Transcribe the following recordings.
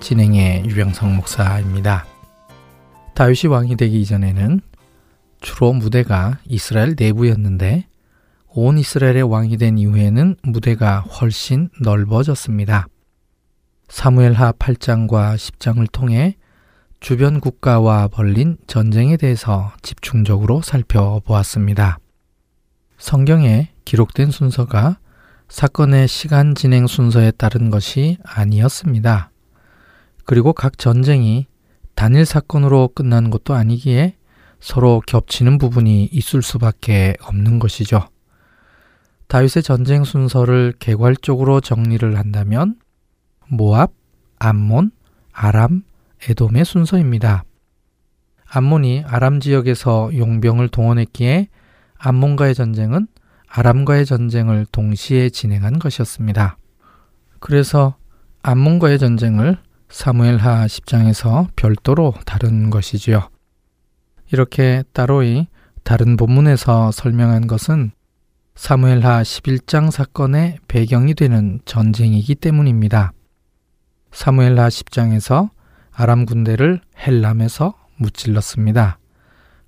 진행의 유병성 목사입니다. 다윗이 왕이 되기 이전에는 주로 무대가 이스라엘 내부였는데 온 이스라엘의 왕이 된 이후에는 무대가 훨씬 넓어졌습니다. 사무엘하 8장과 10장을 통해 주변 국가와 벌린 전쟁에 대해서 집중적으로 살펴보았습니다. 성경에 기록된 순서가 사건의 시간 진행 순서에 따른 것이 아니었습니다. 그리고 각 전쟁이 단일 사건으로 끝나는 것도 아니기에 서로 겹치는 부분이 있을 수밖에 없는 것이죠. 다윗의 전쟁 순서를 개괄적으로 정리를 한다면 모압, 암몬, 아람, 에돔의 순서입니다. 암몬이 아람 지역에서 용병을 동원했기에 암몬과의 전쟁은 아람과의 전쟁을 동시에 진행한 것이었습니다. 그래서 암몬과의 전쟁을 사무엘하 10장에서 별도로 다룬 것이지요. 이렇게 따로이 다른 본문에서 설명한 것은 사무엘하 11장 사건의 배경이 되는 전쟁이기 때문입니다. 사무엘하 10장에서 아람 군대를 헬람에서 무찔렀습니다.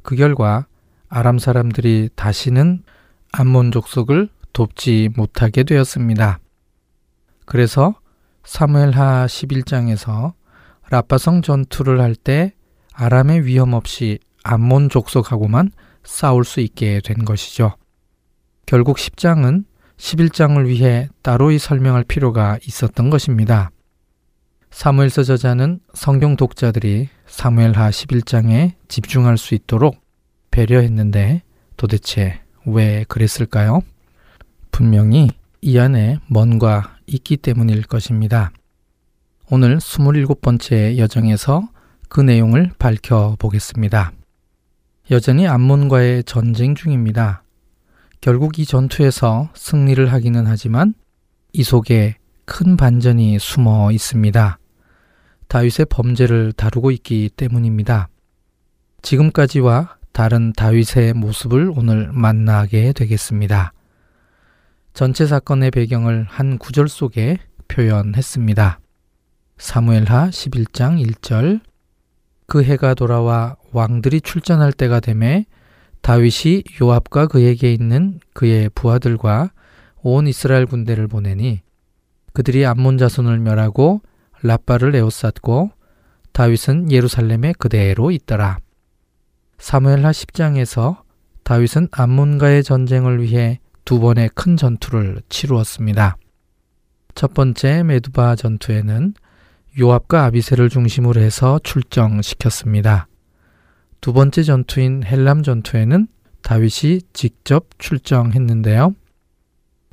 그 결과 아람 사람들이 다시는 암몬 족속을 돕지 못하게 되었습니다. 그래서 사무엘하 11장에서 라파성 전투를 할 때 아람의 위험 없이 암몬 족속하고만 싸울 수 있게 된 것이죠. 결국 10장은 11장을 위해 따로이 설명할 필요가 있었던 것입니다. 사무엘서 저자는 성경 독자들이 사무엘하 11장에 집중할 수 있도록 배려했는데 도대체 왜 그랬을까요? 분명히 이 안에 뭔가 있기 때문일 것입니다. 오늘 27번째 여정에서 그 내용을 밝혀보겠습니다. 여전히 암몬과의 전쟁 중입니다. 결국 이 전투에서 승리를 하기는 하지만 이 속에 큰 반전이 숨어 있습니다. 다윗의 범죄를 다루고 있기 때문입니다. 지금까지와 다른 다윗의 모습을 오늘 만나게 되겠습니다. 전체 사건의 배경을 한 구절 속에 표현했습니다. 사무엘하 11장 1절 그 해가 돌아와 왕들이 출전할 때가 되매 다윗이 요압과 그에게 있는 그의 부하들과 온 이스라엘 군대를 보내니 그들이 암몬 자손을 멸하고 라빠를 에워쌌고 다윗은 예루살렘에 그대로 있더라. 사무엘하 10장에서 다윗은 암몬과의 전쟁을 위해 두 번의 큰 전투를 치루었습니다. 첫 번째 메두바 전투에는 요압과 아비세를 중심으로 해서 출정시켰습니다. 두 번째 전투인 헬람 전투에는 다윗이 직접 출정했는데요.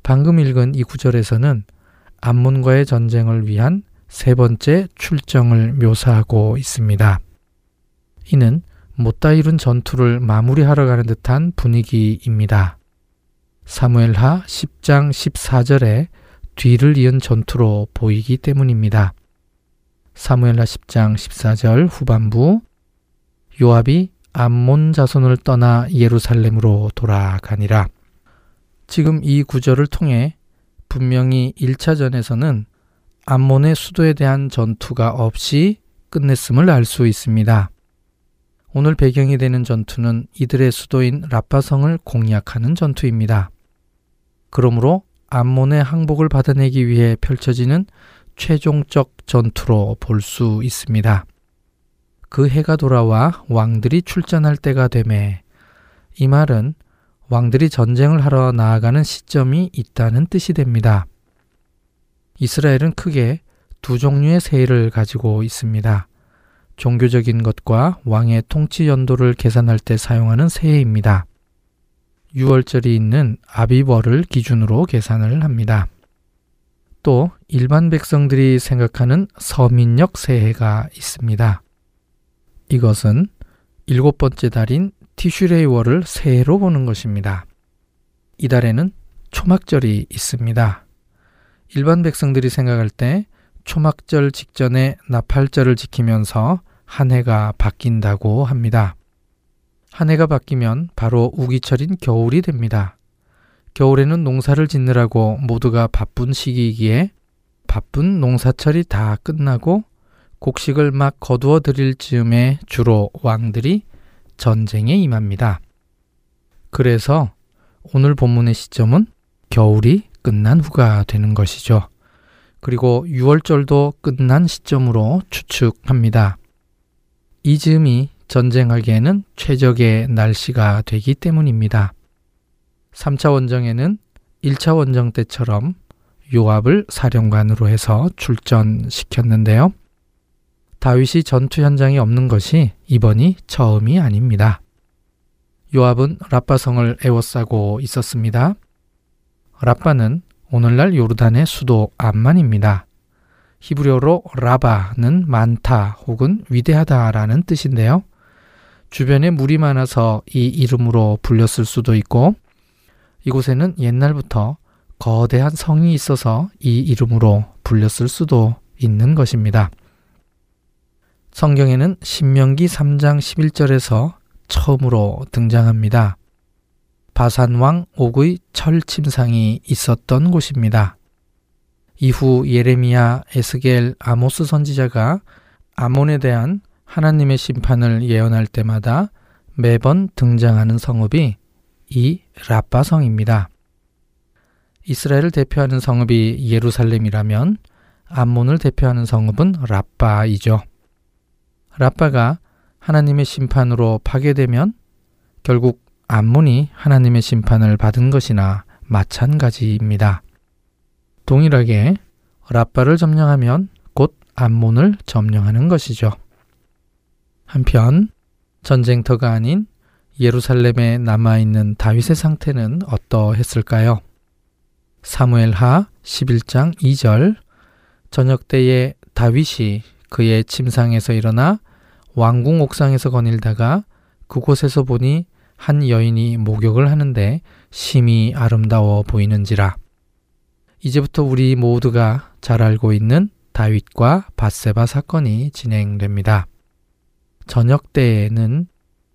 방금 읽은 이 구절에서는 암몬과의 전쟁을 위한 세 번째 출정을 묘사하고 있습니다. 이는 못다 이룬 전투를 마무리하러 가는 듯한 분위기입니다. 사무엘하 10장 14절에 뒤를 이은 전투로 보이기 때문입니다. 사무엘하 10장 14절 후반부 요압이 암몬 자손을 떠나 예루살렘으로 돌아가니라. 지금 이 구절을 통해 분명히 1차전에서는 암몬의 수도에 대한 전투가 없이 끝냈음을 알 수 있습니다. 오늘 배경이 되는 전투는 이들의 수도인 라파성을 공략하는 전투입니다. 그러므로 암몬의 항복을 받아내기 위해 펼쳐지는 최종적 전투로 볼 수 있습니다. 그 해가 돌아와 왕들이 출전할 때가 되매 이 말은 왕들이 전쟁을 하러 나아가는 시점이 있다는 뜻이 됩니다. 이스라엘은 크게 두 종류의 세일을 가지고 있습니다. 종교적인 것과 왕의 통치 연도를 계산할 때 사용하는 세해입니다. 6월절이 있는 아비벌을 기준으로 계산을 합니다. 또 일반 백성들이 생각하는 서민역 세해가 있습니다. 이것은 일곱 번째 달인 티슈레이월을 새해로 보는 것입니다. 이 달에는 초막절이 있습니다. 일반 백성들이 생각할 때 초막절 직전에 나팔절을 지키면서 한 해가 바뀐다고 합니다. 한 해가 바뀌면 바로 우기철인 겨울이 됩니다. 겨울에는 농사를 짓느라고 모두가 바쁜 시기이기에 바쁜 농사철이 다 끝나고 곡식을 막 거두어 드릴 즈음에 주로 왕들이 전쟁에 임합니다. 그래서 오늘 본문의 시점은 겨울이 끝난 후가 되는 것이죠. 그리고 6월절도 끝난 시점으로 추측합니다. 이 즈음이 전쟁하기에는 최적의 날씨가 되기 때문입니다. 3차 원정에는 1차 원정 때처럼 요압을 사령관으로 해서 출전시켰는데요. 다윗이 전투 현장에 없는 것이 이번이 처음이 아닙니다. 요압은 라빠성을 에워싸고 있었습니다. 라빠는 오늘날 요르단의 수도 암만입니다. 히브리어로 라바는 많다 혹은 위대하다라는 뜻인데요. 주변에 물이 많아서 이 이름으로 불렸을 수도 있고 이곳에는 옛날부터 거대한 성이 있어서 이 이름으로 불렸을 수도 있는 것입니다. 성경에는 신명기 3장 11절에서 처음으로 등장합니다. 바산왕 옥의 철 침상이 있었던 곳입니다. 이후 예레미야, 에스겔, 아모스 선지자가 아몬에 대한 하나님의 심판을 예언할 때마다 매번 등장하는 성읍이 이 라빠 성입니다. 이스라엘을 대표하는 성읍이 예루살렘이라면 암몬을 대표하는 성읍은 라빠이죠. 라빠가 하나님의 심판으로 파괴되면 결국 암몬이 하나님의 심판을 받은 것이나 마찬가지입니다. 동일하게 라빠를 점령하면 곧 암몬을 점령하는 것이죠. 한편 전쟁터가 아닌 예루살렘에 남아있는 다윗의 상태는 어떠했을까요? 사무엘 하 11장 2절 저녁 때에 다윗이 그의 침상에서 일어나 왕궁 옥상에서 거닐다가 그곳에서 보니 한 여인이 목욕을 하는데 심히 아름다워 보이는지라. 이제부터 우리 모두가 잘 알고 있는 다윗과 바세바 사건이 진행됩니다. 저녁 때에는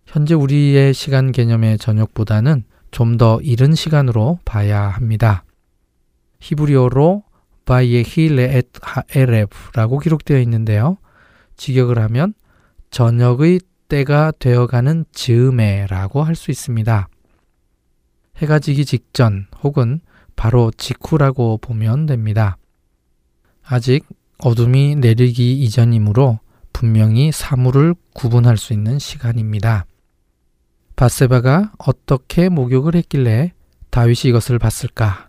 현재 우리의 시간 개념의 저녁보다는 좀 더 이른 시간으로 봐야 합니다. 히브리어로 바이에히 레엣 하에레브라고 기록되어 있는데요. 직역을 하면 저녁의 때가 되어가는 즈음에라고 할 수 있습니다. 해가 지기 직전 혹은 바로 직후라고 보면 됩니다. 아직 어둠이 내리기 이전이므로 분명히 사물을 구분할 수 있는 시간입니다. 바세바가 어떻게 목욕을 했길래 다윗이 이것을 봤을까?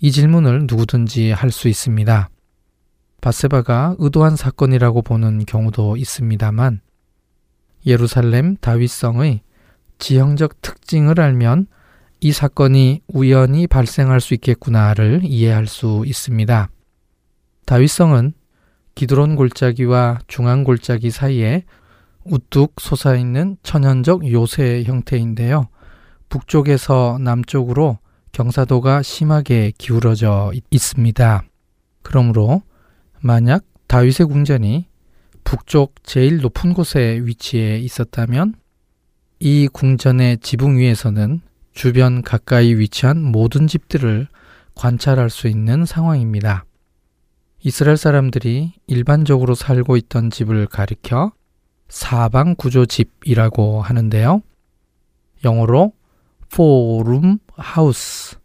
이 질문을 누구든지 할 수 있습니다. 바세바가 의도한 사건이라고 보는 경우도 있습니다만 예루살렘 다윗성의 지형적 특징을 알면 이 사건이 우연히 발생할 수 있겠구나를 이해할 수 있습니다. 다윗성은 기드론 골짜기와 중앙 골짜기 사이에 우뚝 솟아있는 천연적 요새 형태인데요. 북쪽에서 남쪽으로 경사도가 심하게 기울어져 있습니다. 그러므로 만약 다윗의 궁전이 북쪽 제일 높은 곳에 위치해 있었다면 이 궁전의 지붕 위에서는 주변 가까이 위치한 모든 집들을 관찰할 수 있는 상황입니다. 이스라엘 사람들이 일반적으로 살고 있던 집을 가리켜 사방 구조 집이라고 하는데요. 영어로 room house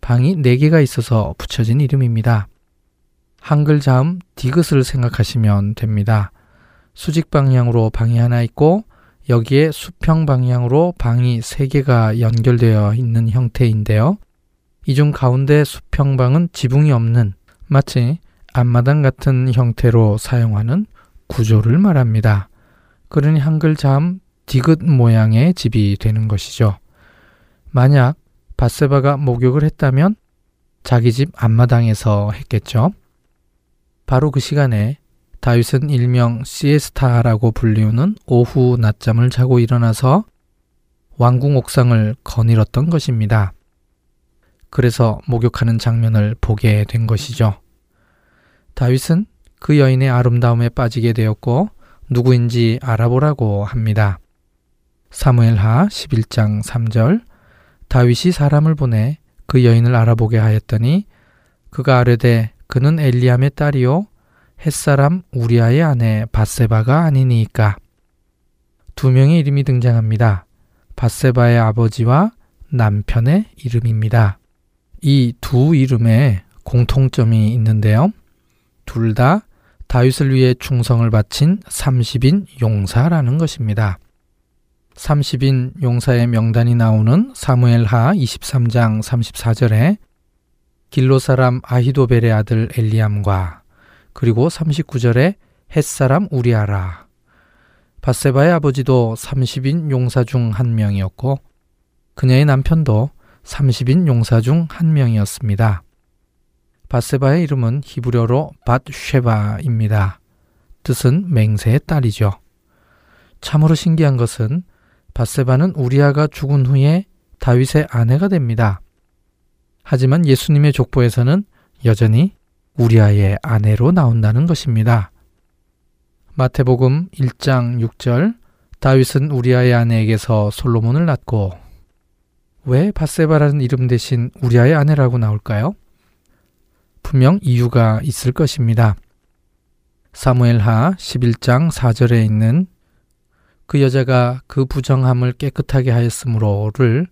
방이 4개가 있어서 붙여진 이름입니다. 한글 자음 디귿을 생각하시면 됩니다. 수직 방향으로 방이 하나 있고 여기에 수평 방향으로 방이 세 개가 연결되어 있는 형태인데요. 이 중 가운데 수평방은 지붕이 없는 마치 앞마당 같은 형태로 사용하는 구조를 말합니다. 그러니 한 글 자음 디귿 모양의 집이 되는 것이죠. 만약 바세바가 목욕을 했다면 자기 집 앞마당에서 했겠죠. 바로 그 시간에 다윗은 일명 시에스타라고 불리우는 오후 낮잠을 자고 일어나서 왕궁 옥상을 거닐었던 것입니다. 그래서 목욕하는 장면을 보게 된 것이죠. 다윗은 그 여인의 아름다움에 빠지게 되었고 누구인지 알아보라고 합니다. 사무엘하 11장 3절 다윗이 사람을 보내 그 여인을 알아보게 하였더니 그가 아뢰되 그는 엘리암의 딸이요 햇사람 우리아의 아내 바세바가 아니니까 두 명의 이름이 등장합니다. 바세바의 아버지와 남편의 이름입니다. 이 두 이름에 공통점이 있는데요. 둘 다 다윗을 위해 충성을 바친 30인 용사라는 것입니다. 30인 용사의 명단이 나오는 사무엘하 23장 34절에 길로 사람 아히도벨의 아들 엘리암과 그리고 39절에 햇사람 우리아라 바세바의 아버지도 30인 용사 중 한 명이었고 그녀의 남편도 30인 용사 중 한 명이었습니다. 바세바의 이름은 히브리어로 밧쉐바입니다. 뜻은 맹세의 딸이죠. 참으로 신기한 것은 바세바는 우리아가 죽은 후에 다윗의 아내가 됩니다. 하지만 예수님의 족보에서는 여전히 우리아의 아내로 나온다는 것입니다. 마태복음 1장 6절 다윗은 우리아의 아내에게서 솔로몬을 낳고 왜 바세바라는 이름 대신 우리아의 아내라고 나올까요? 분명 이유가 있을 것입니다. 사무엘하 11장 4절에 있는 그 여자가 그 부정함을 깨끗하게 하였으므로를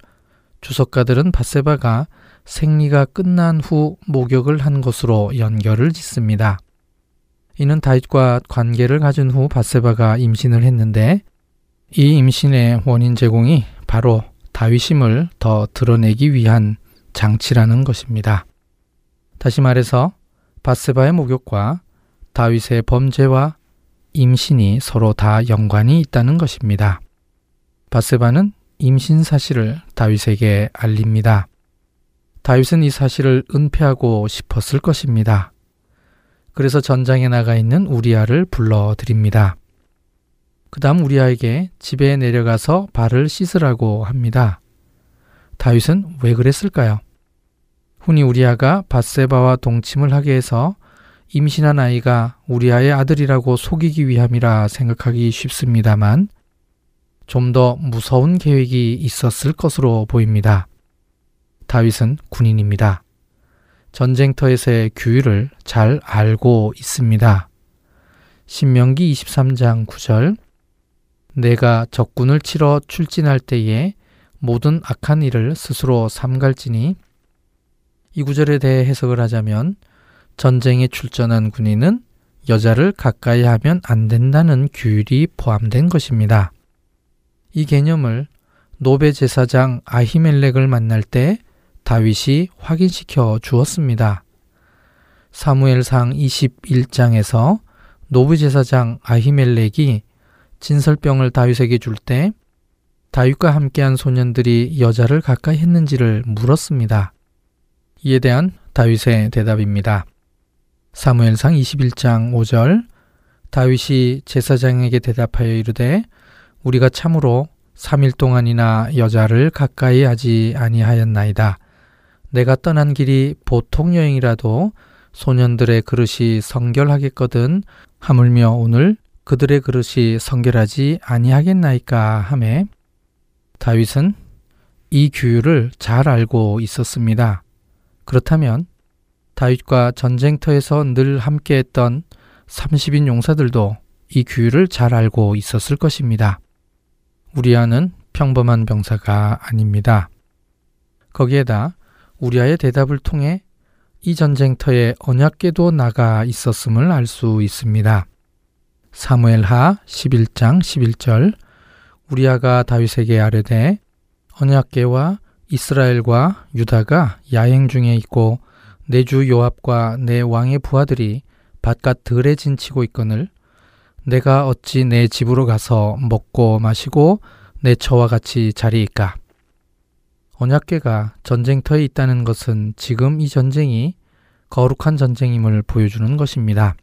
주석가들은 바세바가 생리가 끝난 후 목욕을 한 것으로 연결을 짓습니다. 이는 다윗과 관계를 가진 후 바세바가 임신을 했는데 이 임신의 원인 제공이 바로 다윗임을 더 드러내기 위한 장치라는 것입니다. 다시 말해서 바세바의 목욕과 다윗의 범죄와 임신이 서로 다 연관이 있다는 것입니다. 바세바는 임신 사실을 다윗에게 알립니다. 다윗은 이 사실을 은폐하고 싶었을 것입니다. 그래서 전장에 나가 있는 우리아를 불러드립니다. 그 다음 우리아에게 집에 내려가서 발을 씻으라고 합니다. 다윗은 왜 그랬을까요? 훈이 우리아가 바세바와 동침을 하게 해서 임신한 아이가 우리아의 아들이라고 속이기 위함이라 생각하기 쉽습니다만 좀 더 무서운 계획이 있었을 것으로 보입니다. 다윗은 군인입니다. 전쟁터에서의 규율을 잘 알고 있습니다. 신명기 23장 9절 내가 적군을 치러 출진할 때에 모든 악한 일을 스스로 삼갈지니 이 구절에 대해 해석을 하자면 전쟁에 출전한 군인은 여자를 가까이 하면 안 된다는 규율이 포함된 것입니다. 이 개념을 노베 제사장 아히멜렉을 만날 때 다윗이 확인시켜 주었습니다. 사무엘상 21장에서 노브 제사장 아히멜렉이 진설병을 다윗에게 줄 때 다윗과 함께한 소년들이 여자를 가까이 했는지를 물었습니다. 이에 대한 다윗의 대답입니다. 사무엘상 21장 5절 다윗이 제사장에게 대답하여 이르되 우리가 참으로 3일 동안이나 여자를 가까이 하지 아니하였나이다. 내가 떠난 길이 보통 여행이라도 소년들의 그릇이 성결하겠거든 하물며 오늘 그들의 그릇이 성결하지 아니하겠나이까 하매 다윗은 이 규율을 잘 알고 있었습니다. 그렇다면 다윗과 전쟁터에서 늘 함께했던 30인 용사들도 이 규율을 잘 알고 있었을 것입니다. 우리아는 평범한 병사가 아닙니다. 거기에다 우리아의 대답을 통해 이 전쟁터에 언약계도 나가 있었음을 알 수 있습니다. 사무엘하 11장 11절 우리아가 다윗에게 아뢰되 언약계와 이스라엘과 유다가 야행 중에 있고 내 주 요압과 내 왕의 부하들이 바깥 들에 진치고 있거늘 내가 어찌 내 집으로 가서 먹고 마시고 내 처와 같이 자리일까? 언약계가 전쟁터에 있다는 것은 지금 이 전쟁이 거룩한 전쟁임을 보여주는 것입니다.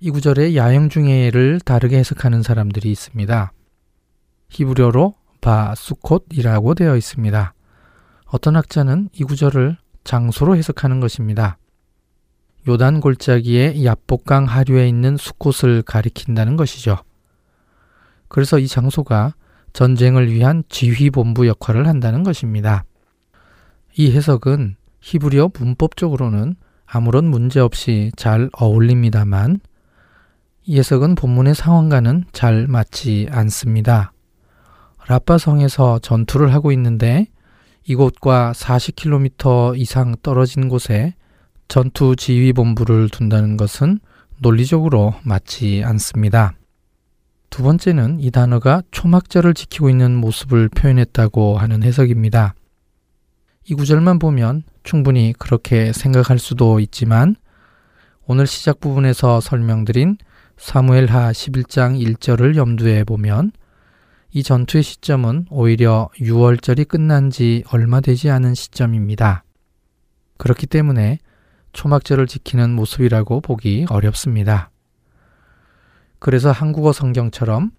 이 구절에 야영 중에를 다르게 해석하는 사람들이 있습니다. 히브리어로 바 수콧이라고 되어 있습니다. 어떤 학자는 이 구절을 장소로 해석하는 것입니다. 요단 골짜기의 야복강 하류에 있는 수콧을 가리킨다는 것이죠. 그래서 이 장소가 전쟁을 위한 지휘본부 역할을 한다는 것입니다. 이 해석은 히브리어 문법적으로는 아무런 문제 없이 잘 어울립니다만 이 해석은 본문의 상황과는 잘 맞지 않습니다. 라빠성에서 전투를 하고 있는데 이곳과 40km 이상 떨어진 곳에 전투 지휘본부를 둔다는 것은 논리적으로 맞지 않습니다. 두 번째는 이 단어가 초막절을 지키고 있는 모습을 표현했다고 하는 해석입니다. 이 구절만 보면 충분히 그렇게 생각할 수도 있지만 오늘 시작 부분에서 설명드린 사무엘하 11장 1절을 염두에 보면 이 전투의 시점은 오히려 6월절이 끝난 지 얼마 되지 않은 시점입니다. 그렇기 때문에 초막절을 지키는 모습이라고 보기 어렵습니다. 그래서 한국어 성경처럼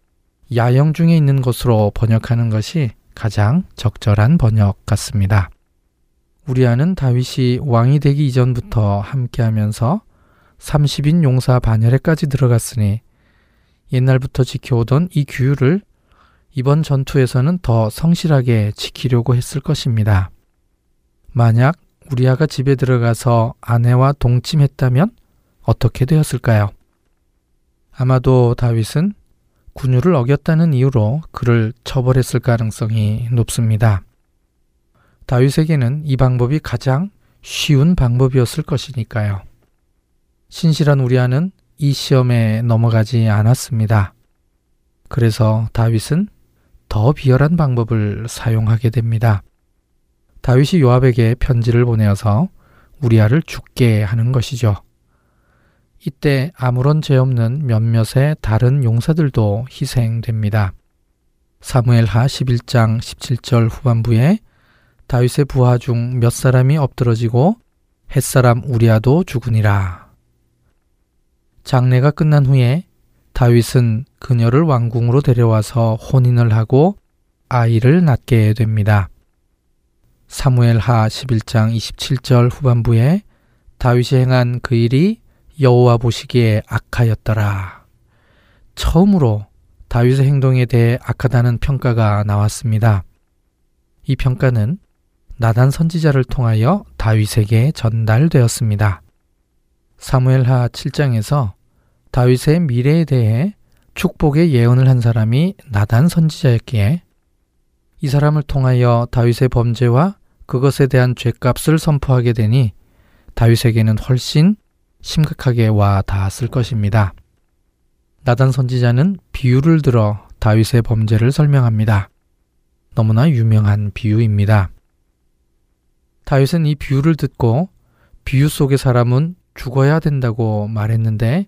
야영 중에 있는 것으로 번역하는 것이 가장 적절한 번역 같습니다. 우리아는 다윗이 왕이 되기 이전부터 함께하면서 30인 용사 반열에까지 들어갔으니 옛날부터 지켜오던 이 규율을 이번 전투에서는 더 성실하게 지키려고 했을 것입니다. 만약 우리아가 집에 들어가서 아내와 동침했다면 어떻게 되었을까요? 아마도 다윗은 군율을 어겼다는 이유로 그를 처벌했을 가능성이 높습니다. 다윗에게는 이 방법이 가장 쉬운 방법이었을 것이니까요. 신실한 우리아는 이 시험에 넘어가지 않았습니다. 그래서 다윗은 더 비열한 방법을 사용하게 됩니다. 다윗이 요압에게 편지를 보내어서 우리아를 죽게 하는 것이죠. 이때 아무런 죄 없는 몇몇의 다른 용사들도 희생됩니다. 사무엘하 11장 17절 후반부에 다윗의 부하 중 몇 사람이 엎드러지고 햇사람 우리아도 죽으니라. 장례가 끝난 후에 다윗은 그녀를 왕궁으로 데려와서 혼인을 하고 아이를 낳게 됩니다. 사무엘하 11장 27절 후반부에 다윗이 행한 그 일이 여호와 보시기에 악하였더라. 처음으로 다윗의 행동에 대해 악하다는 평가가 나왔습니다. 이 평가는 나단 선지자를 통하여 다윗에게 전달되었습니다. 사무엘하 7장에서 다윗의 미래에 대해 축복의 예언을 한 사람이 나단 선지자였기에 이 사람을 통하여 다윗의 범죄와 그것에 대한 죄값을 선포하게 되니 다윗에게는 훨씬 심각하게 와 닿았을 것입니다. 나단 선지자는 비유를 들어 다윗의 범죄를 설명합니다. 너무나 유명한 비유입니다. 다윗은 이 비유를 듣고 비유 속의 사람은 죽어야 된다고 말했는데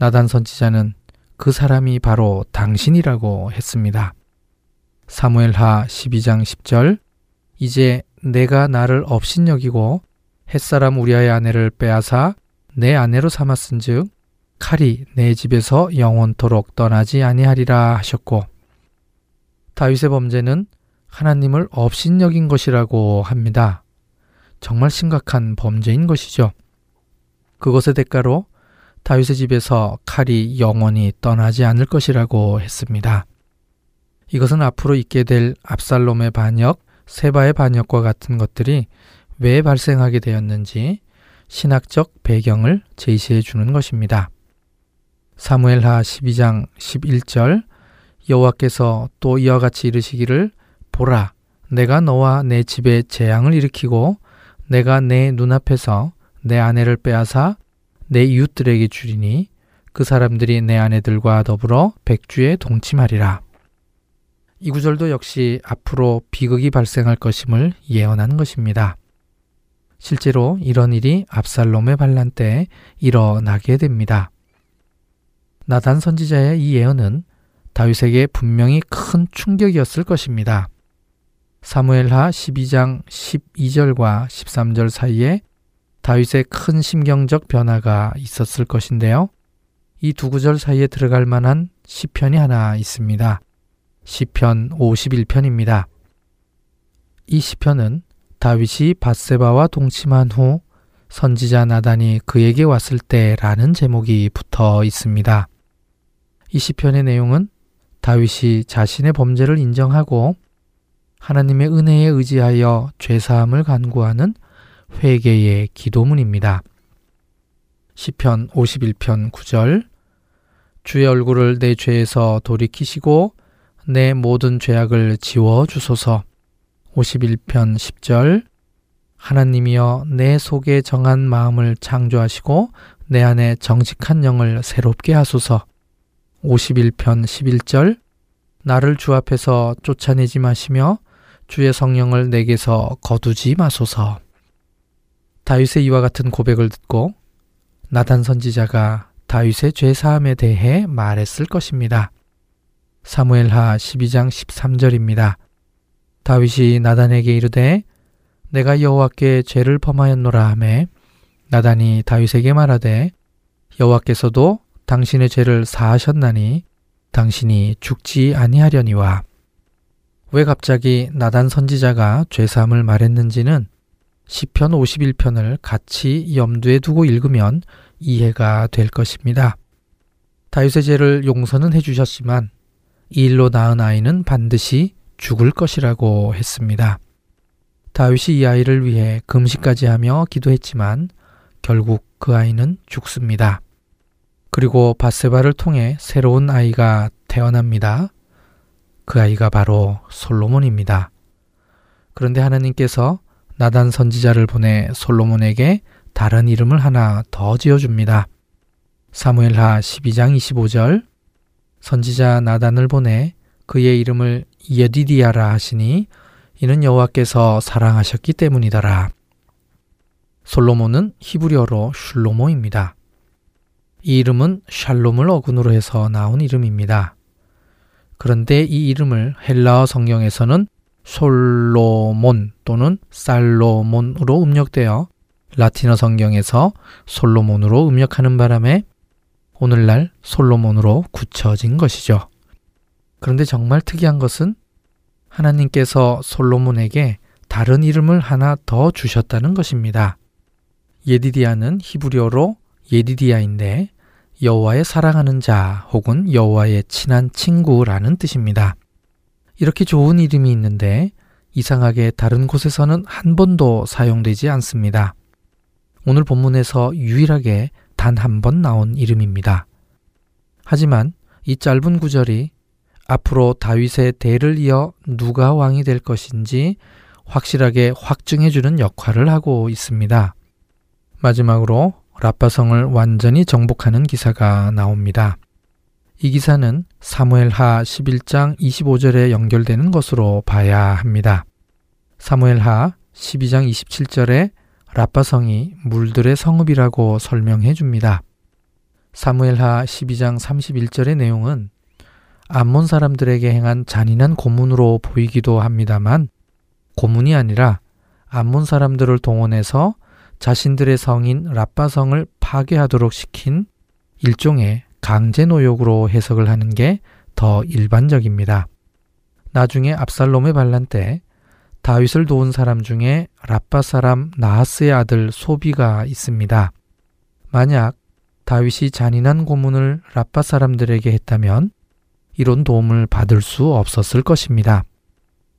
나단 선지자는 그 사람이 바로 당신이라고 했습니다. 사무엘하 12장 10절 이제 내가 나를 업신여기고 햇사람 우리아의 아내를 빼앗아 내 아내로 삼았은즉 칼이 내 집에서 영원토록 떠나지 아니하리라 하셨고 다윗의 범죄는 하나님을 업신여긴 것이라고 합니다. 정말 심각한 범죄인 것이죠. 그것의 대가로 다윗의 집에서 칼이 영원히 떠나지 않을 것이라고 했습니다. 이것은 앞으로 있게 될 압살롬의 반역, 세바의 반역과 같은 것들이 왜 발생하게 되었는지 신학적 배경을 제시해 주는 것입니다. 사무엘하 12장 11절 여호와께서 또 이와 같이 이르시기를 보라 내가 너와 내 집에 재앙을 일으키고 내가 내 눈앞에서 내 아내를 빼앗아 내 이웃들에게 주리니 그 사람들이 내 아내들과 더불어 백주에 동침하리라. 이 구절도 역시 앞으로 비극이 발생할 것임을 예언한 것입니다. 실제로 이런 일이 압살롬의 반란 때 일어나게 됩니다. 나단 선지자의 이 예언은 다윗에게 분명히 큰 충격이었을 것입니다. 사무엘하 12장 12절과 13절 사이에 다윗의 큰 심경적 변화가 있었을 것인데요. 이 두 구절 사이에 들어갈 만한 시편이 하나 있습니다. 시편 51편입니다. 이 시편은 다윗이 바세바와 동침한 후 선지자 나단이 그에게 왔을 때라는 제목이 붙어 있습니다. 이 시편의 내용은 다윗이 자신의 범죄를 인정하고 하나님의 은혜에 의지하여 죄 사함을 간구하는 회개의 기도문입니다. 시편 51편 9절 주의 얼굴을 내 죄에서 돌이키시고 내 모든 죄악을 지워 주소서. 51편 10절 하나님이여 내 속에 정한 마음을 창조하시고 내 안에 정직한 영을 새롭게 하소서. 51편 11절 나를 주 앞에서 쫓아내지 마시며 주의 성령을 내게서 거두지 마소서. 다윗의 이와 같은 고백을 듣고 나단 선지자가 다윗의 죄 사함에 대해 말했을 것입니다. 사무엘하 12장 13절입니다. 다윗이 나단에게 이르되 내가 여호와께 죄를 범하였노라 하매 나단이 다윗에게 말하되 여호와께서도 당신의 죄를 사하셨나니 당신이 죽지 아니하려니와 왜 갑자기 나단 선지자가 죄 사함을 말했는지는 시편 51편을 같이 염두에 두고 읽으면 이해가 될 것입니다. 다윗의 죄를 용서는 해주셨지만 이 일로 낳은 아이는 반드시 죽을 것이라고 했습니다. 다윗이 이 아이를 위해 금식까지 하며 기도했지만 결국 그 아이는 죽습니다. 그리고 바세바를 통해 새로운 아이가 태어납니다. 그 아이가 바로 솔로몬입니다. 그런데 하나님께서 나단 선지자를 보내 솔로몬에게 다른 이름을 하나 더 지어줍니다. 사무엘하 12장 25절 선지자 나단을 보내 그의 이름을 예디디아라 하시니 이는 여호와께서 사랑하셨기 때문이더라. 솔로몬은 히브리어로 슐로모입니다. 이 이름은 샬롬을 어근으로 해서 나온 이름입니다. 그런데 이 이름을 헬라어 성경에서는 솔로몬 또는 살로몬으로 음력되어 라틴어 성경에서 솔로몬으로 음력하는 바람에 오늘날 솔로몬으로 굳혀진 것이죠. 그런데 정말 특이한 것은 하나님께서 솔로몬에게 다른 이름을 하나 더 주셨다는 것입니다. 예디디아는 히브리어로 예디디아인데 여호와의 사랑하는 자 혹은 여호와의 친한 친구라는 뜻입니다. 이렇게 좋은 이름이 있는데 이상하게 다른 곳에서는 한 번도 사용되지 않습니다. 오늘 본문에서 유일하게 단 한 번 나온 이름입니다. 하지만 이 짧은 구절이 앞으로 다윗의 대를 이어 누가 왕이 될 것인지 확실하게 확증해주는 역할을 하고 있습니다. 마지막으로 라빠성을 완전히 정복하는 기사가 나옵니다. 이 기사는 사무엘하 11장 25절에 연결되는 것으로 봐야 합니다. 사무엘하 12장 27절에 라빠성이 물들의 성읍이라고 설명해 줍니다. 사무엘하 12장 31절의 내용은 암몬 사람들에게 행한 잔인한 고문으로 보이기도 합니다만 고문이 아니라 암몬 사람들을 동원해서 자신들의 성인 라빠성을 파괴하도록 시킨 일종의 강제 노역으로 해석을 하는 게 더 일반적입니다. 나중에 압살롬의 반란 때 다윗을 도운 사람 중에 라빠 사람 나하스의 아들 소비가 있습니다. 만약 다윗이 잔인한 고문을 라빠 사람들에게 했다면 이런 도움을 받을 수 없었을 것입니다.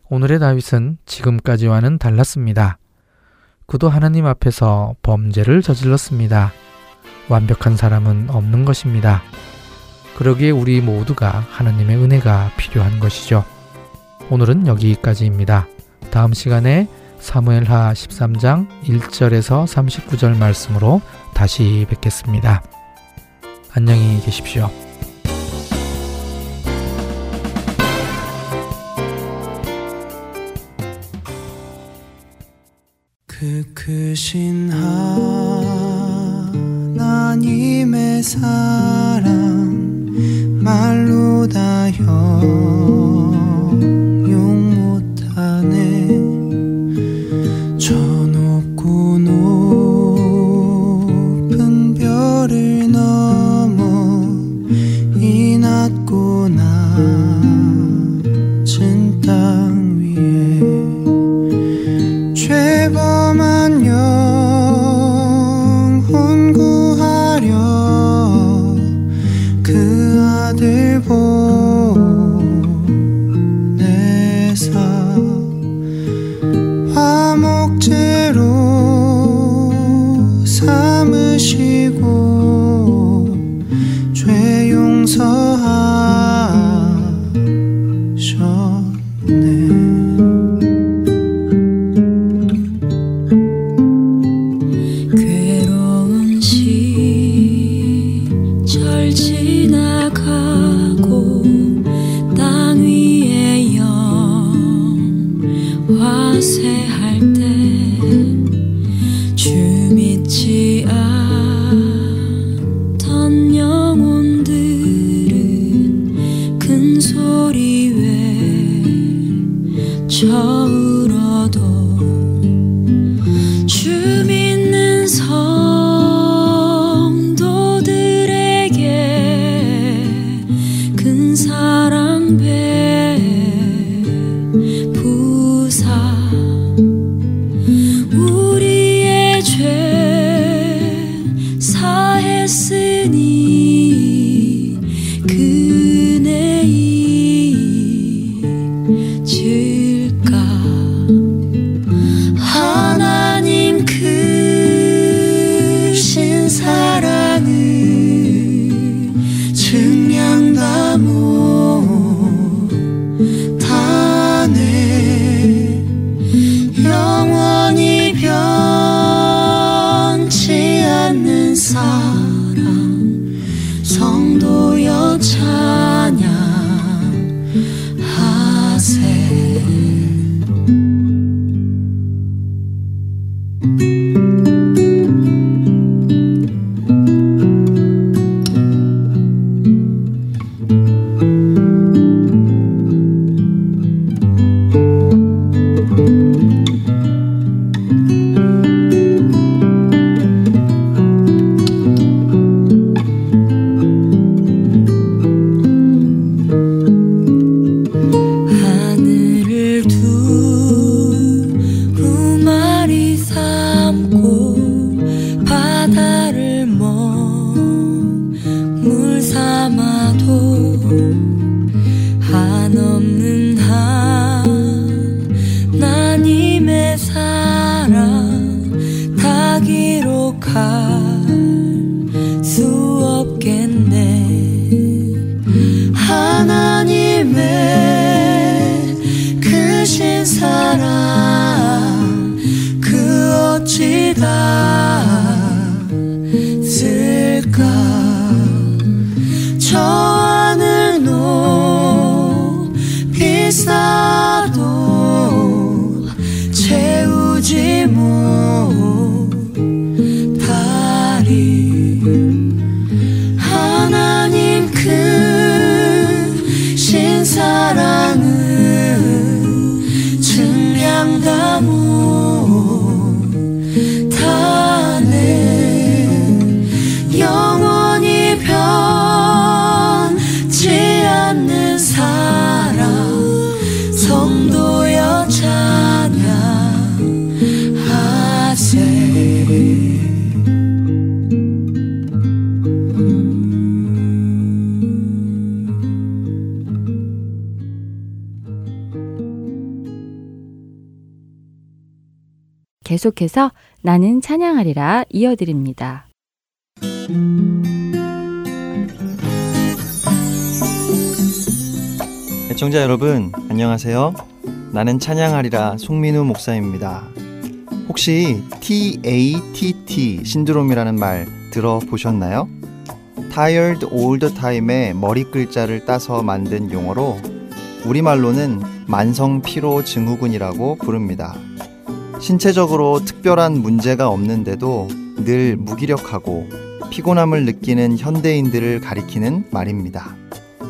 오늘의 다윗은 지금까지와는 달랐습니다. 그도 하나님 앞에서 범죄를 저질렀습니다. 완벽한 사람은 없는 것입니다. 그러기에 우리 모두가 하나님의 은혜가 필요한 것이죠. 오늘은 여기까지입니다. 다음 시간에 사무엘하 13장 1절에서 39절 말씀으로 다시 뵙겠습니다. 안녕히 계십시오. 그 크신 하나님의 사랑 말로 다형 사 temos. 계속해서 나는 찬양하리라 이어드립니다. 애청자 여러분, 안녕하세요. 나는 찬양하리라 송민우 목사입니다. 혹시 TATT 신드롬이라는 말 들어보셨나요? tired all time의 머리 글자를 따서 만든 용어로 우리말로는 만성 피로 증후군이라고 부릅니다. 신체적으로 특별한 문제가 없는데도 늘 무기력하고 피곤함을 느끼는 현대인들을 가리키는 말입니다.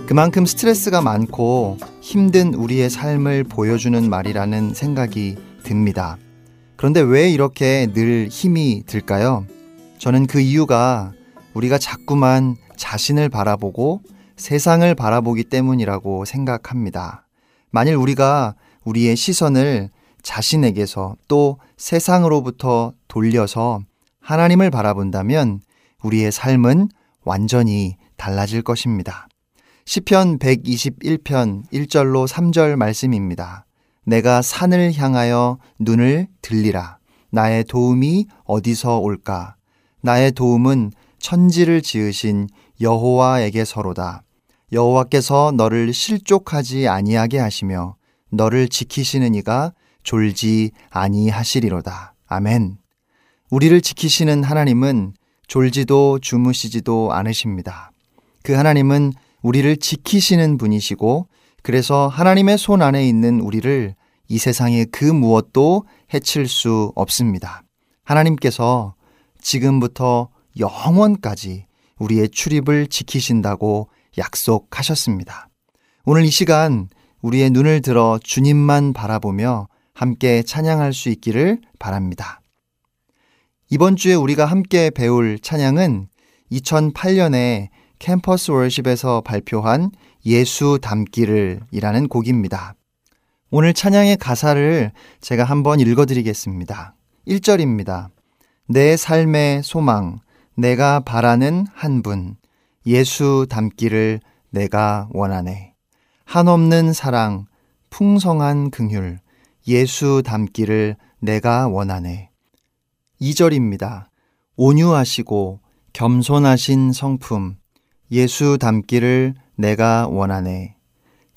그만큼 스트레스가 많고 힘든 우리의 삶을 보여주는 말이라는 생각이 듭니다. 그런데 왜 이렇게 늘 힘이 들까요? 저는 그 이유가 우리가 자꾸만 자신을 바라보고 세상을 바라보기 때문이라고 생각합니다. 만일 우리가 우리의 시선을 자신에게서 또 세상으로부터 돌려서 하나님을 바라본다면 우리의 삶은 완전히 달라질 것입니다. 시편 121편 1절로 3절 말씀입니다. 내가 산을 향하여 눈을 들리라. 나의 도움이 어디서 올까? 나의 도움은 천지를 지으신 여호와에게서로다. 여호와께서 너를 실족하지 아니하게 하시며 너를 지키시는 이가 졸지 아니하시리로다. 아멘. 우리를 지키시는 하나님은 졸지도 주무시지도 않으십니다. 그 하나님은 우리를 지키시는 분이시고 그래서 하나님의 손 안에 있는 우리를 이 세상의 그 무엇도 해칠 수 없습니다. 하나님께서 지금부터 영원까지 우리의 출입을 지키신다고 약속하셨습니다. 오늘 이 시간 우리의 눈을 들어 주님만 바라보며 함께 찬양할 수 있기를 바랍니다. 이번 주에 우리가 함께 배울 찬양은 2008년에 캠퍼스 월십에서 발표한 예수 담기를 이라는 곡입니다. 오늘 찬양의 가사를 제가 한번 읽어드리겠습니다. 1절입니다. 내 삶의 소망, 내가 바라는 한 분, 예수 담기를 내가 원하네. 한없는 사랑, 풍성한 긍휼, 예수 담기를 내가 원하네. 2절입니다. 온유하시고 겸손하신 성품, 예수 담기를 내가 원하네.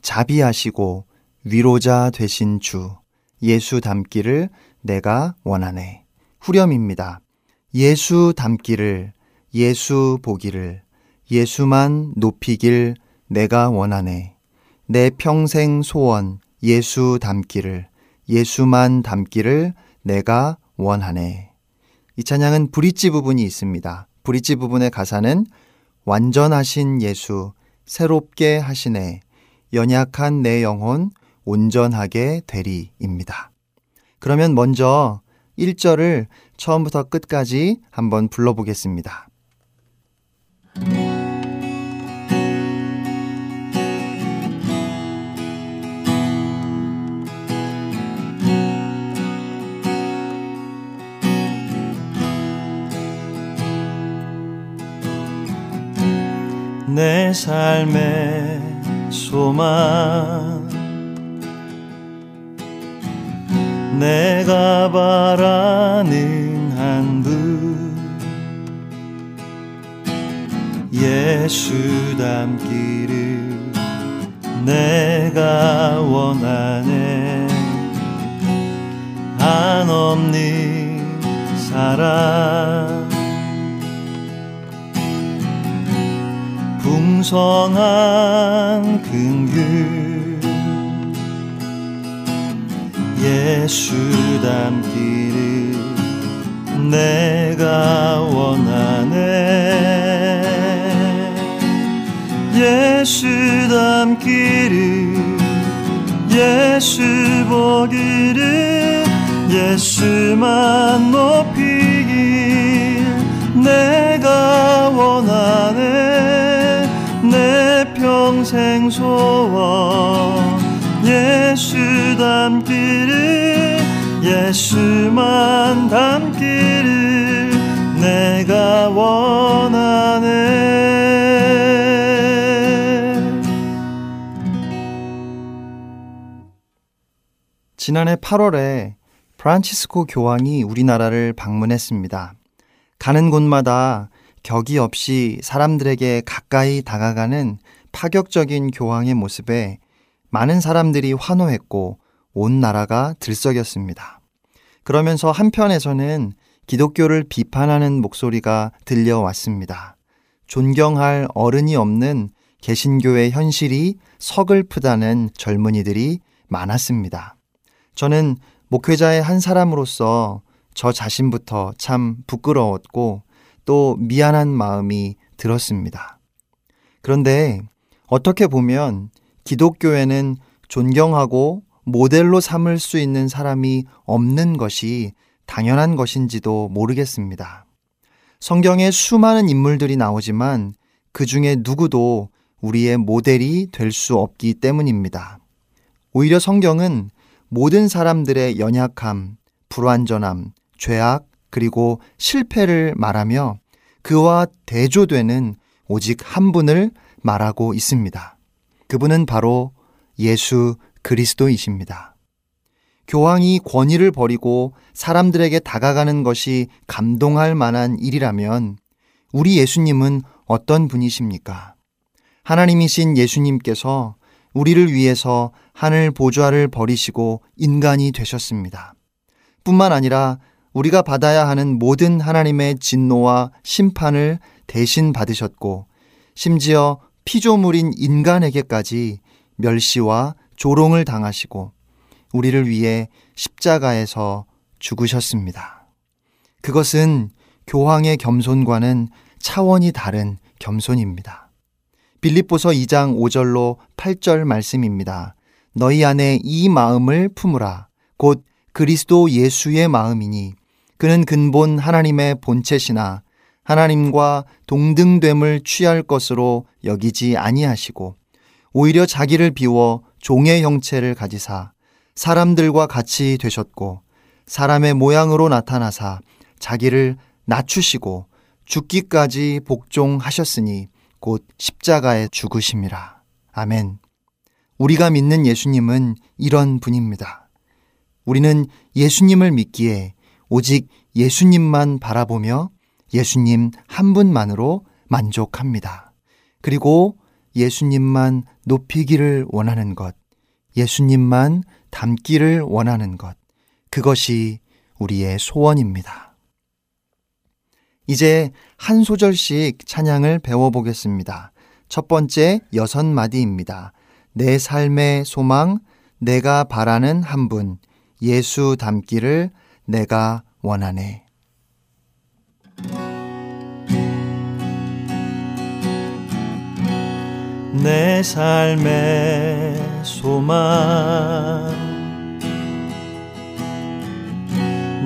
자비하시고 위로자 되신 주, 예수 담기를 내가 원하네. 후렴입니다. 예수 담기를, 예수 보기를, 예수만 높이길 내가 원하네. 내 평생 소원, 예수 담기를, 예수만 담기를 내가 원하네. 이 찬양은 브릿지 부분이 있습니다. 브릿지 부분의 가사는 완전하신 예수, 새롭게 하시네, 연약한 내 영혼, 온전하게 되리입니다. 그러면 먼저 1절을 처음부터 끝까지 한번 불러보겠습니다. 내 삶의 소망. 내가 바라는 한 분 예수 닮기를 내가 원하네. 한없는 사랑 풍성한 긍휼 예수 닮기를 내가 원하네. 예수 닮기를 예수 보기를 예수만 높이길 내가 원하네. 내 평생 소원 예수 닮기를 예수만 닮기를 내가 원하네 지난해 8월에 프란치스코 교황이 우리나라를 방문했습니다. 가는 곳마다 격이 없이 사람들에게 가까이 다가가는 파격적인 교황의 모습에 많은 사람들이 환호했고 온 나라가 들썩였습니다. 그러면서 한편에서는 기독교를 비판하는 목소리가 들려왔습니다. 존경할 어른이 없는 개신교의 현실이 서글프다는 젊은이들이 많았습니다. 저는 목회자의 한 사람으로서 저 자신부터 참 부끄러웠고 또 미안한 마음이 들었습니다. 그런데 어떻게 보면 기독교에는 존경하고 모델로 삼을 수 있는 사람이 없는 것이 당연한 것인지도 모르겠습니다. 성경에 수많은 인물들이 나오지만 그 중에 누구도 우리의 모델이 될 수 없기 때문입니다. 오히려 성경은 모든 사람들의 연약함, 불완전함, 죄악, 그리고 실패를 말하며 그와 대조되는 오직 한 분을 말하고 있습니다. 그분은 바로 예수 그리스도이십니다. 교황이 권위를 버리고 사람들에게 다가가는 것이 감동할 만한 일이라면 우리 예수님은 어떤 분이십니까? 하나님이신 예수님께서 우리를 위해서 하늘 보좌를 버리시고 인간이 되셨습니다. 뿐만 아니라 우리가 받아야 하는 모든 하나님의 진노와 심판을 대신 받으셨고 심지어 피조물인 인간에게까지 멸시와 조롱을 당하시고 우리를 위해 십자가에서 죽으셨습니다. 그것은 교황의 겸손과는 차원이 다른 겸손입니다. 빌립보서 2장 5절로 8절 말씀입니다. 너희 안에 이 마음을 품으라. 곧 그리스도 예수의 마음이니 그는 근본 하나님의 본체시나 하나님과 동등됨을 취할 것으로 여기지 아니하시고 오히려 자기를 비워 종의 형체를 가지사 사람들과 같이 되셨고 사람의 모양으로 나타나사 자기를 낮추시고 죽기까지 복종하셨으니 곧 십자가에 죽으심이라. 아멘. 우리가 믿는 예수님은 이런 분입니다. 우리는 예수님을 믿기에 오직 예수님만 바라보며 예수님 한 분만으로 만족합니다. 그리고 예수님만 높이기를 원하는 것, 예수님만 닮기를 원하는 것, 그것이 우리의 소원입니다. 이제 한 소절씩 찬양을 배워보겠습니다. 첫 번째 여섯 마디입니다. 내 삶의 소망, 내가 바라는 한 분, 예수 닮기를 내가 원하네. 내 삶의 소망.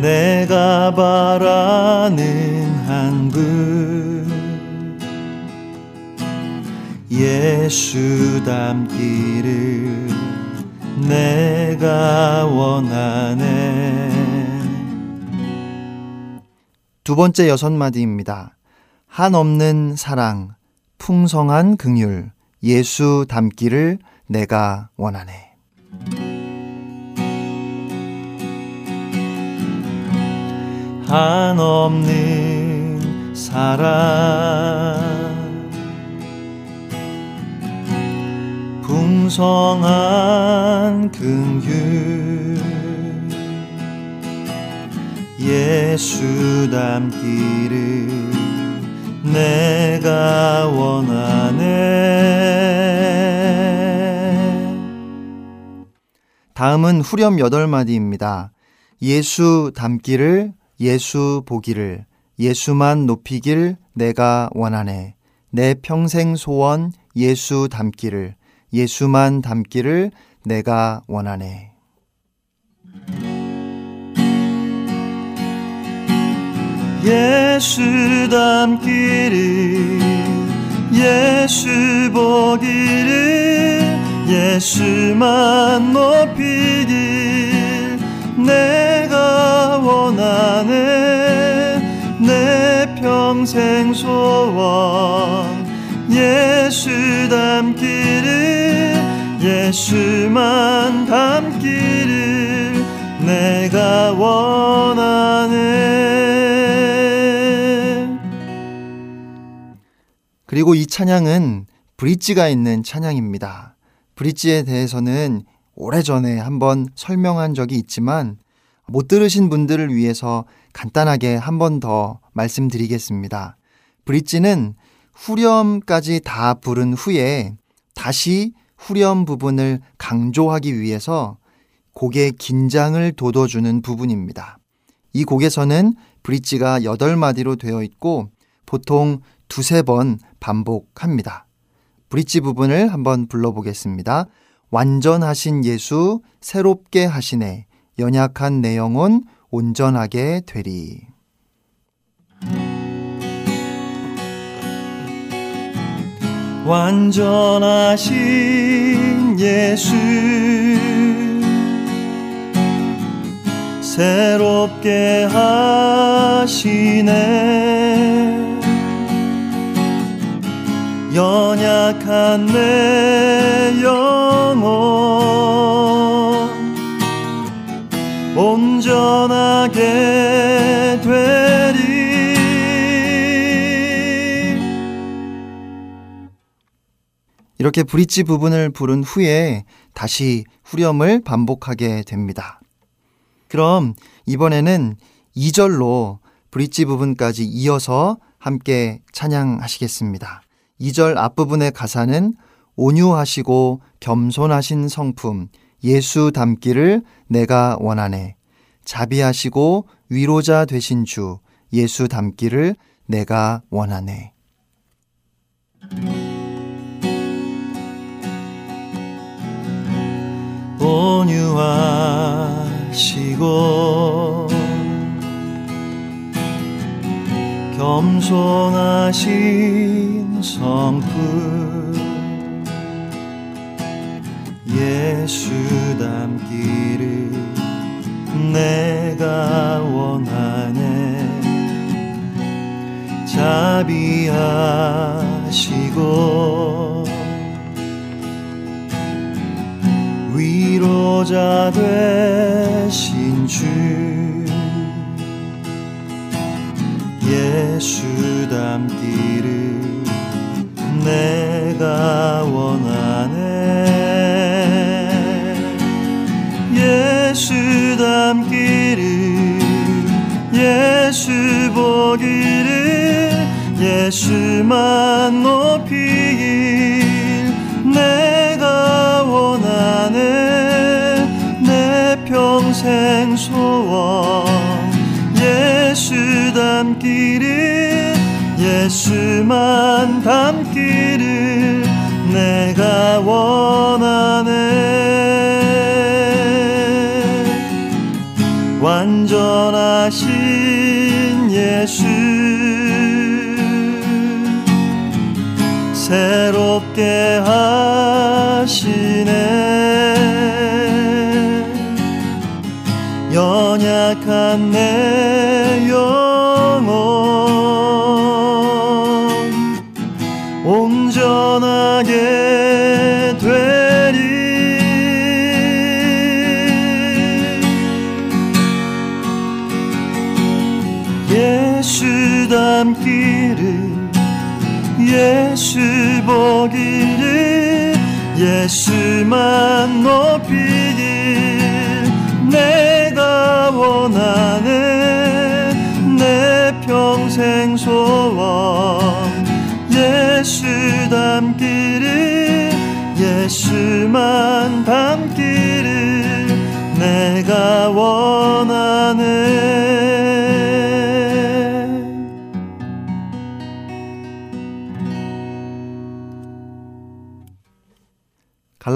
내가 바라는 한 분 예수 닮기를 내가 원하네. 두 번째 여섯 마디입니다. 한없는 사랑, 풍성한 긍휼, 예수 닮기를 내가 원하네. 한없는 사랑 풍성한 긍휼 예수 닮기를 내가 원하네 다음은 후렴 여덟 마디입니다. 예수 닮기를 예수 보기를 예수만 높이길 내가 원하네. 내 평생 소원 예수 닮기를 예수만 닮기를 내가 원하네. 예수 닮기를 예수 보기를 예수만 높이길 내가 원하네. 내 평생 소원 예수 닮기를 예수만 닮기를 내가 원하네 그리고 이 찬양은 브릿지가 있는 찬양입니다. 브릿지에 대해서는 오래전에 한번 설명한 적이 있지만 못 들으신 분들을 위해서 간단하게 한 번 더 말씀드리겠습니다. 브릿지는 후렴까지 다 부른 후에 다시 후렴 부분을 강조하기 위해서 곡의 긴장을 돋워주는 부분입니다. 이 곡에서는 브릿지가 8마디로 되어 있고 보통 두세 번 반복합니다. 브릿지 부분을 한번 불러보겠습니다. 완전하신 예수 새롭게 하시네 연약한 내 영혼 온전하게 되리. 완전하신 예수 새롭게 하시네 연약한 내 영혼 온전하게 되리 이렇게 브릿지 부분을 부른 후에 다시 후렴을 반복하게 됩니다. 그럼 이번에는 2절로 브릿지 부분까지 이어서 함께 찬양하시겠습니다. 2절 앞부분의 가사는 온유하시고 겸손하신 성품 예수 닮기를 내가 원하네. 자비하시고 위로자 되신 주 예수 닮기를 내가 원하네. 온유하시고 겸손하신 성품. 예수 닮기를 내가 원하네. 자비하시고 위로자 되신 주 예수 닮기를 내가 원하네. 예수 닮기를 예수 보기를 예수만 높이길 내가 원하네. 내 평생 소원 닮기를 예수만 닮기를 내가 원하네. 완전하신 예수 새롭게 하 예수 닮기를 예수 보기를 예수만 높이길 내가 원하네 내 평생 소원 예수 닮기를 예수만 닮기를 내가 원하네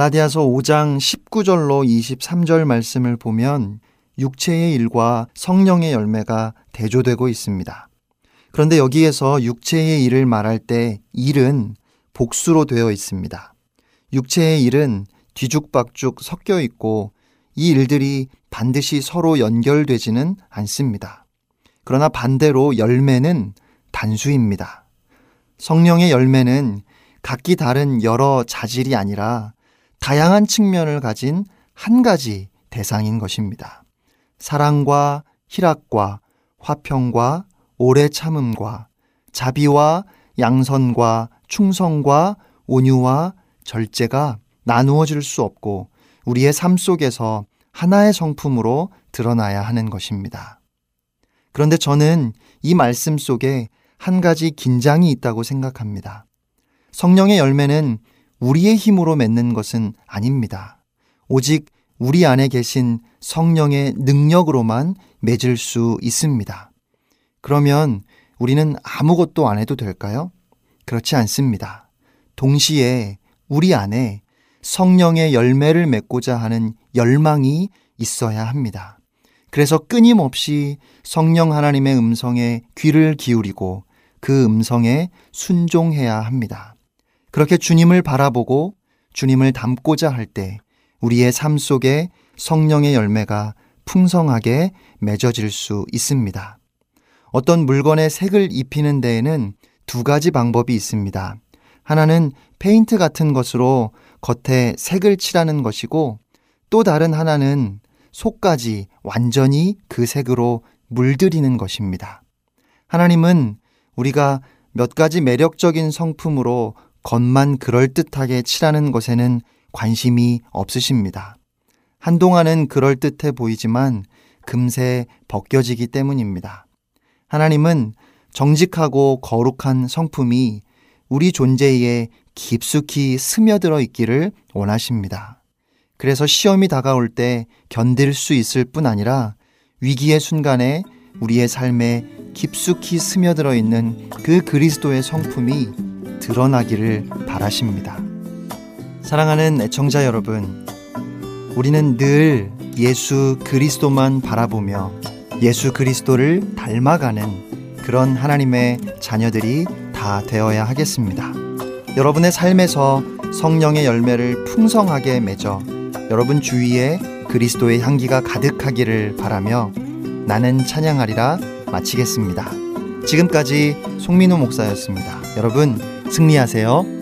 갈라디아서 5장 19절로 23절 말씀을 보면 육체의 일과 성령의 열매가 대조되고 있습니다. 그런데 여기에서 육체의 일을 말할 때 일은 복수로 되어 있습니다. 육체의 일은 뒤죽박죽 섞여 있고 이 일들이 반드시 서로 연결되지는 않습니다. 그러나 반대로 열매는 단수입니다. 성령의 열매는 각기 다른 여러 자질이 아니라 다양한 측면을 가진 한 가지 대상인 것입니다. 사랑과 희락과 화평과 오래 참음과 자비와 양선과 충성과 온유와 절제가 나누어질 수 없고 우리의 삶 속에서 하나의 성품으로 드러나야 하는 것입니다. 그런데 저는 이 말씀 속에 한 가지 긴장이 있다고 생각합니다. 성령의 열매는 우리의 힘으로 맺는 것은 아닙니다. 오직 우리 안에 계신 성령의 능력으로만 맺을 수 있습니다. 그러면 우리는 아무것도 안 해도 될까요? 그렇지 않습니다. 동시에 우리 안에 성령의 열매를 맺고자 하는 열망이 있어야 합니다. 그래서 끊임없이 성령 하나님의 음성에 귀를 기울이고 그 음성에 순종해야 합니다. 그렇게 주님을 바라보고 주님을 닮고자 할 때 우리의 삶 속에 성령의 열매가 풍성하게 맺어질 수 있습니다. 어떤 물건에 색을 입히는 데에는 두 가지 방법이 있습니다. 하나는 페인트 같은 것으로 겉에 색을 칠하는 것이고 또 다른 하나는 속까지 완전히 그 색으로 물들이는 것입니다. 하나님은 우리가 몇 가지 매력적인 성품으로 겉만 그럴듯하게 칠하는 것에는 관심이 없으십니다. 한동안은 그럴듯해 보이지만 금세 벗겨지기 때문입니다. 하나님은 정직하고 거룩한 성품이 우리 존재에 깊숙이 스며들어 있기를 원하십니다. 그래서 시험이 다가올 때 견딜 수 있을 뿐 아니라 위기의 순간에 우리의 삶에 깊숙이 스며들어 있는 그 그리스도의 성품이 드러나기를 바라십니다. 사랑하는 애청자 여러분, 우리는 늘 예수 그리스도만 바라보며 예수 그리스도를 닮아가는 그런 하나님의 자녀들이 다 되어야 하겠습니다. 여러분의 삶에서 성령의 열매를 풍성하게 맺어 여러분 주위에 그리스도의 향기가 가득하기를 바라며 나는 찬양하리라 마치겠습니다. 지금까지 송민호 목사였습니다. 여러분 승리하세요.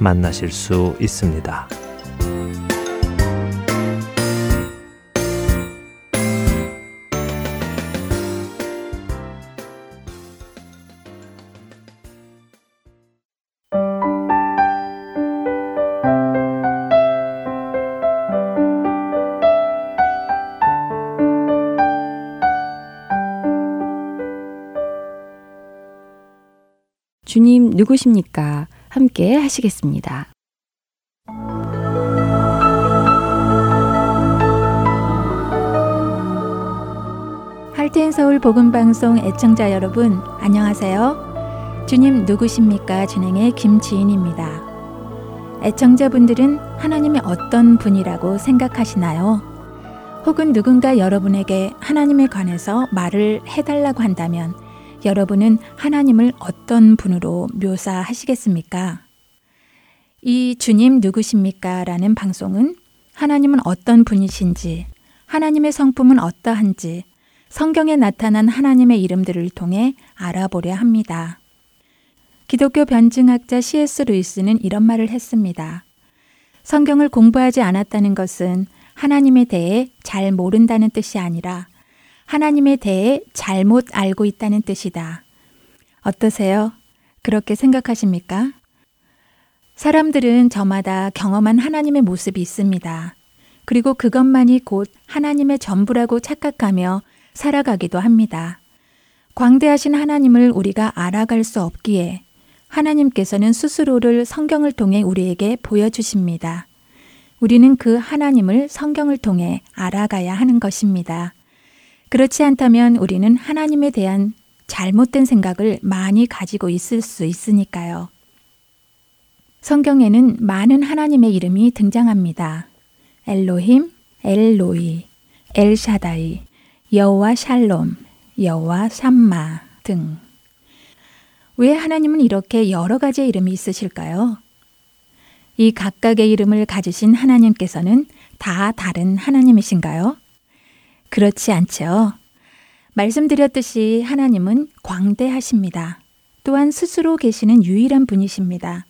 만나실 수 있습니다. 주님 누구십니까? 함께 하시겠습니다. 할텐 서울 복음 방송 애청자 여러분, 안녕하세요. 주님 누구십니까? 진행의 김지인입니다. 애청자분들은 하나님의 어떤 분이라고 생각하시나요? 혹은 누군가 여러분에게 하나님에 관해서 말을 해달라고 한다면 여러분은 하나님을 어떤 분으로 묘사하시겠습니까? 이 주님 누구십니까? 라는 방송은 하나님은 어떤 분이신지, 하나님의 성품은 어떠한지, 성경에 나타난 하나님의 이름들을 통해 알아보려 합니다. 기독교 변증학자 C.S. 루이스는 이런 말을 했습니다. 성경을 공부하지 않았다는 것은 하나님에 대해 잘 모른다는 뜻이 아니라 하나님에 대해 잘못 알고 있다는 뜻이다. 어떠세요? 그렇게 생각하십니까? 사람들은 저마다 경험한 하나님의 모습이 있습니다. 그리고 그것만이 곧 하나님의 전부라고 착각하며 살아가기도 합니다. 광대하신 하나님을 우리가 알아갈 수 없기에 하나님께서는 스스로를 성경을 통해 우리에게 보여주십니다. 우리는 그 하나님을 성경을 통해 알아가야 하는 것입니다. 그렇지 않다면 우리는 하나님에 대한 잘못된 생각을 많이 가지고 있을 수 있으니까요. 성경에는 많은 하나님의 이름이 등장합니다. 엘로힘, 엘로이, 엘샤다이, 여호와 샬롬, 여호와 삼마 등. 왜 하나님은 이렇게 여러 가지의 이름이 있으실까요? 이 각각의 이름을 가지신 하나님께서는 다 다른 하나님이신가요? 그렇지 않죠. 말씀드렸듯이 하나님은 광대하십니다. 또한 스스로 계시는 유일한 분이십니다.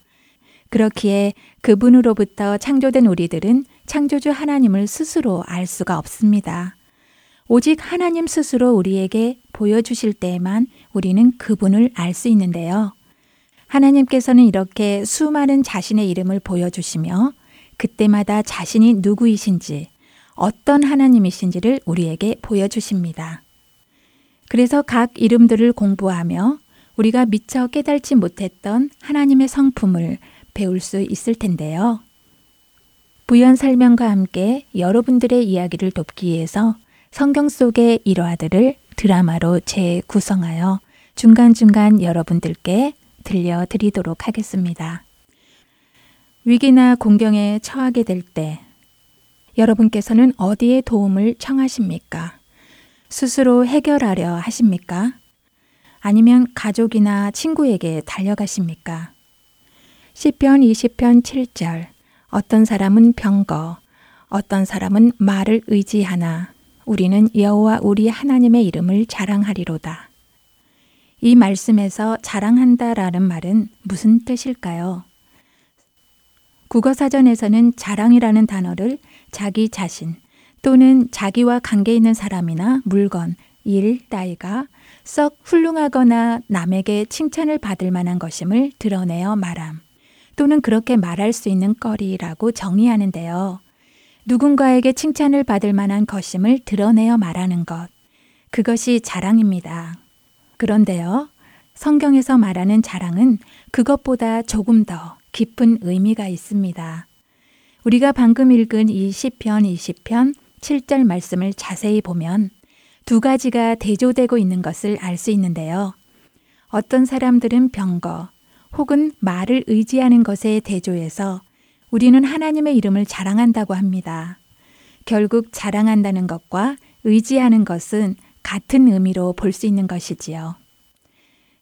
그렇기에 그분으로부터 창조된 우리들은 창조주 하나님을 스스로 알 수가 없습니다. 오직 하나님 스스로 우리에게 보여주실 때에만 우리는 그분을 알 수 있는데요. 하나님께서는 이렇게 수많은 자신의 이름을 보여주시며 그때마다 자신이 누구이신지 어떤 하나님이신지를 우리에게 보여주십니다. 그래서 각 이름들을 공부하며 우리가 미처 깨달지 못했던 하나님의 성품을 배울 수 있을 텐데요. 부연 설명과 함께 여러분들의 이야기를 돕기 위해서 성경 속의 일화들을 드라마로 재구성하여 중간중간 여러분들께 들려드리도록 하겠습니다. 위기나 공경에 처하게 될 때 여러분께서는 어디에 도움을 청하십니까? 스스로 해결하려 하십니까? 아니면 가족이나 친구에게 달려가십니까? 시편 20편 7절 어떤 사람은 병거 어떤 사람은 말을 의지하나 우리는 여호와 우리 하나님의 이름을 자랑하리로다. 이 말씀에서 자랑한다라는 말은 무슨 뜻일까요? 국어사전에서는 자랑이라는 단어를 자기 자신 또는 자기와 관계 있는 사람이나 물건, 일 따위가 썩 훌륭하거나 남에게 칭찬을 받을 만한 것임을 드러내어 말함 또는 그렇게 말할 수 있는 거리라고 정의하는데요. 누군가에게 칭찬을 받을 만한 것임을 드러내어 말하는 것. 그것이 자랑입니다. 그런데요, 성경에서 말하는 자랑은 그것보다 조금 더 깊은 의미가 있습니다. 우리가 방금 읽은 이 시편 20편 7절 말씀을 자세히 보면 두 가지가 대조되고 있는 것을 알 수 있는데요. 어떤 사람들은 병거 혹은 말을 의지하는 것에 대조해서 우리는 하나님의 이름을 자랑한다고 합니다. 결국 자랑한다는 것과 의지하는 것은 같은 의미로 볼 수 있는 것이지요.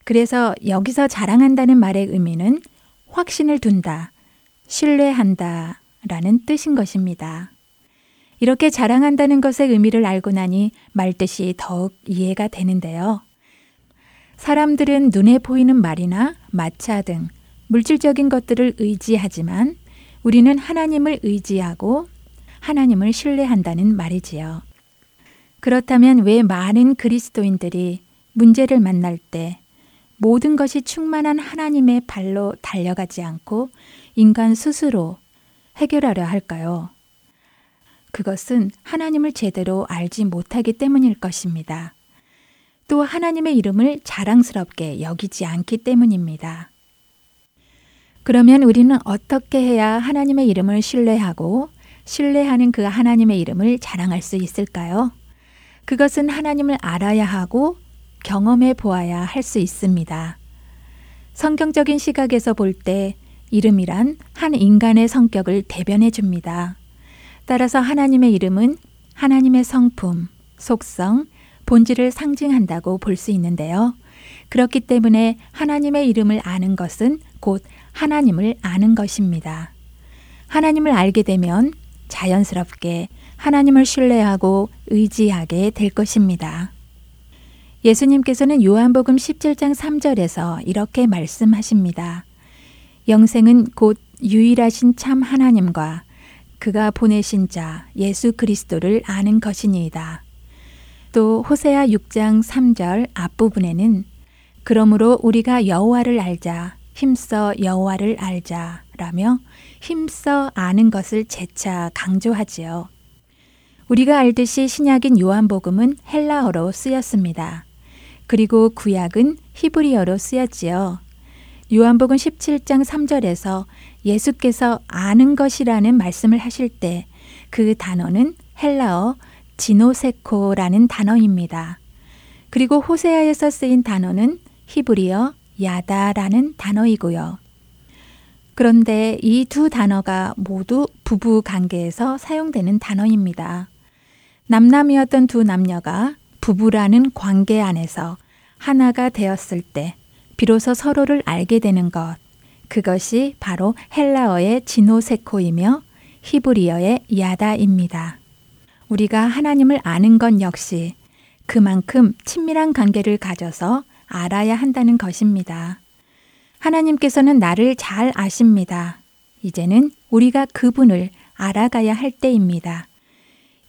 그래서 여기서 자랑한다는 말의 의미는 확신을 둔다, 신뢰한다 라는 뜻인 것입니다. 이렇게 자랑한다는 것의 의미를 알고 나니 말뜻이 더욱 이해가 되는데요. 사람들은 눈에 보이는 말이나 마차 등 물질적인 것들을 의지하지만 우리는 하나님을 의지하고 하나님을 신뢰한다는 말이지요. 그렇다면 왜 많은 그리스도인들이 문제를 만날 때 모든 것이 충만한 하나님의 발로 달려가지 않고 인간 스스로 해결하려 할까요? 그것은 하나님을 제대로 알지 못하기 때문일 것입니다. 또 하나님의 이름을 자랑스럽게 여기지 않기 때문입니다. 그러면 우리는 어떻게 해야 하나님의 이름을 신뢰하고 신뢰하는 그 하나님의 이름을 자랑할 수 있을까요? 그것은 하나님을 알아야 하고 경험해 보아야 할 수 있습니다. 성경적인 시각에서 볼 때 이름이란 한 인간의 성격을 대변해 줍니다. 따라서 하나님의 이름은 하나님의 성품, 속성, 본질을 상징한다고 볼 수 있는데요. 그렇기 때문에 하나님의 이름을 아는 것은 곧 하나님을 아는 것입니다. 하나님을 알게 되면 자연스럽게 하나님을 신뢰하고 의지하게 될 것입니다. 예수님께서는 요한복음 17장 3절에서 이렇게 말씀하십니다. 영생은 곧 유일하신 참 하나님과 그가 보내신 자 예수 그리스도를 아는 것이니이다. 또 호세아 6장 3절 앞부분에는 그러므로 우리가 여호와를 알자 힘써 여호와를 알자라며 힘써 아는 것을 재차 강조하지요. 우리가 알듯이 신약인 요한복음은 헬라어로 쓰였습니다. 그리고 구약은 히브리어로 쓰였지요. 요한복음 17장 3절에서 예수께서 아는 것이라는 말씀을 하실 때 그 단어는 헬라어 지노세코라는 단어입니다. 그리고 호세아에서 쓰인 단어는 히브리어 야다라는 단어이고요. 그런데 이 두 단어가 모두 부부 관계에서 사용되는 단어입니다. 남남이었던 두 남녀가 부부라는 관계 안에서 하나가 되었을 때 비로소 서로를 알게 되는 것. 그것이 바로 헬라어의 지노세코이며 히브리어의 야다입니다. 우리가 하나님을 아는 것 역시 그만큼 친밀한 관계를 가져서 알아야 한다는 것입니다. 하나님께서는 나를 잘 아십니다. 이제는 우리가 그분을 알아가야 할 때입니다.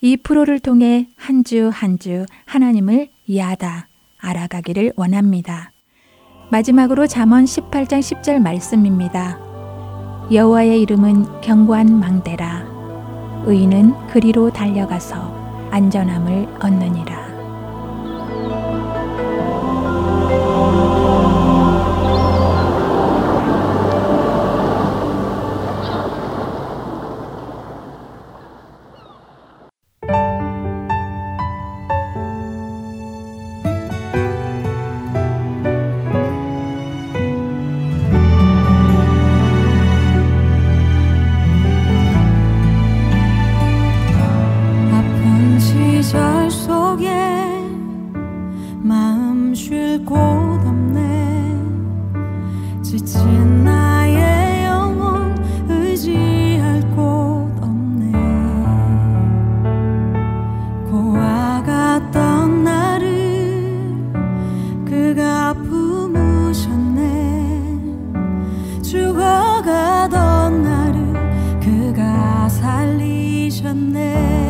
이 프로를 통해 한 주 한주 하나님을 야다 알아가기를 원합니다. 마지막으로 잠언 18장 10절 말씀입니다. 여호와의 이름은 경고한 망대라. 의인은 그리로 달려가서 안전함을 얻느니라. 수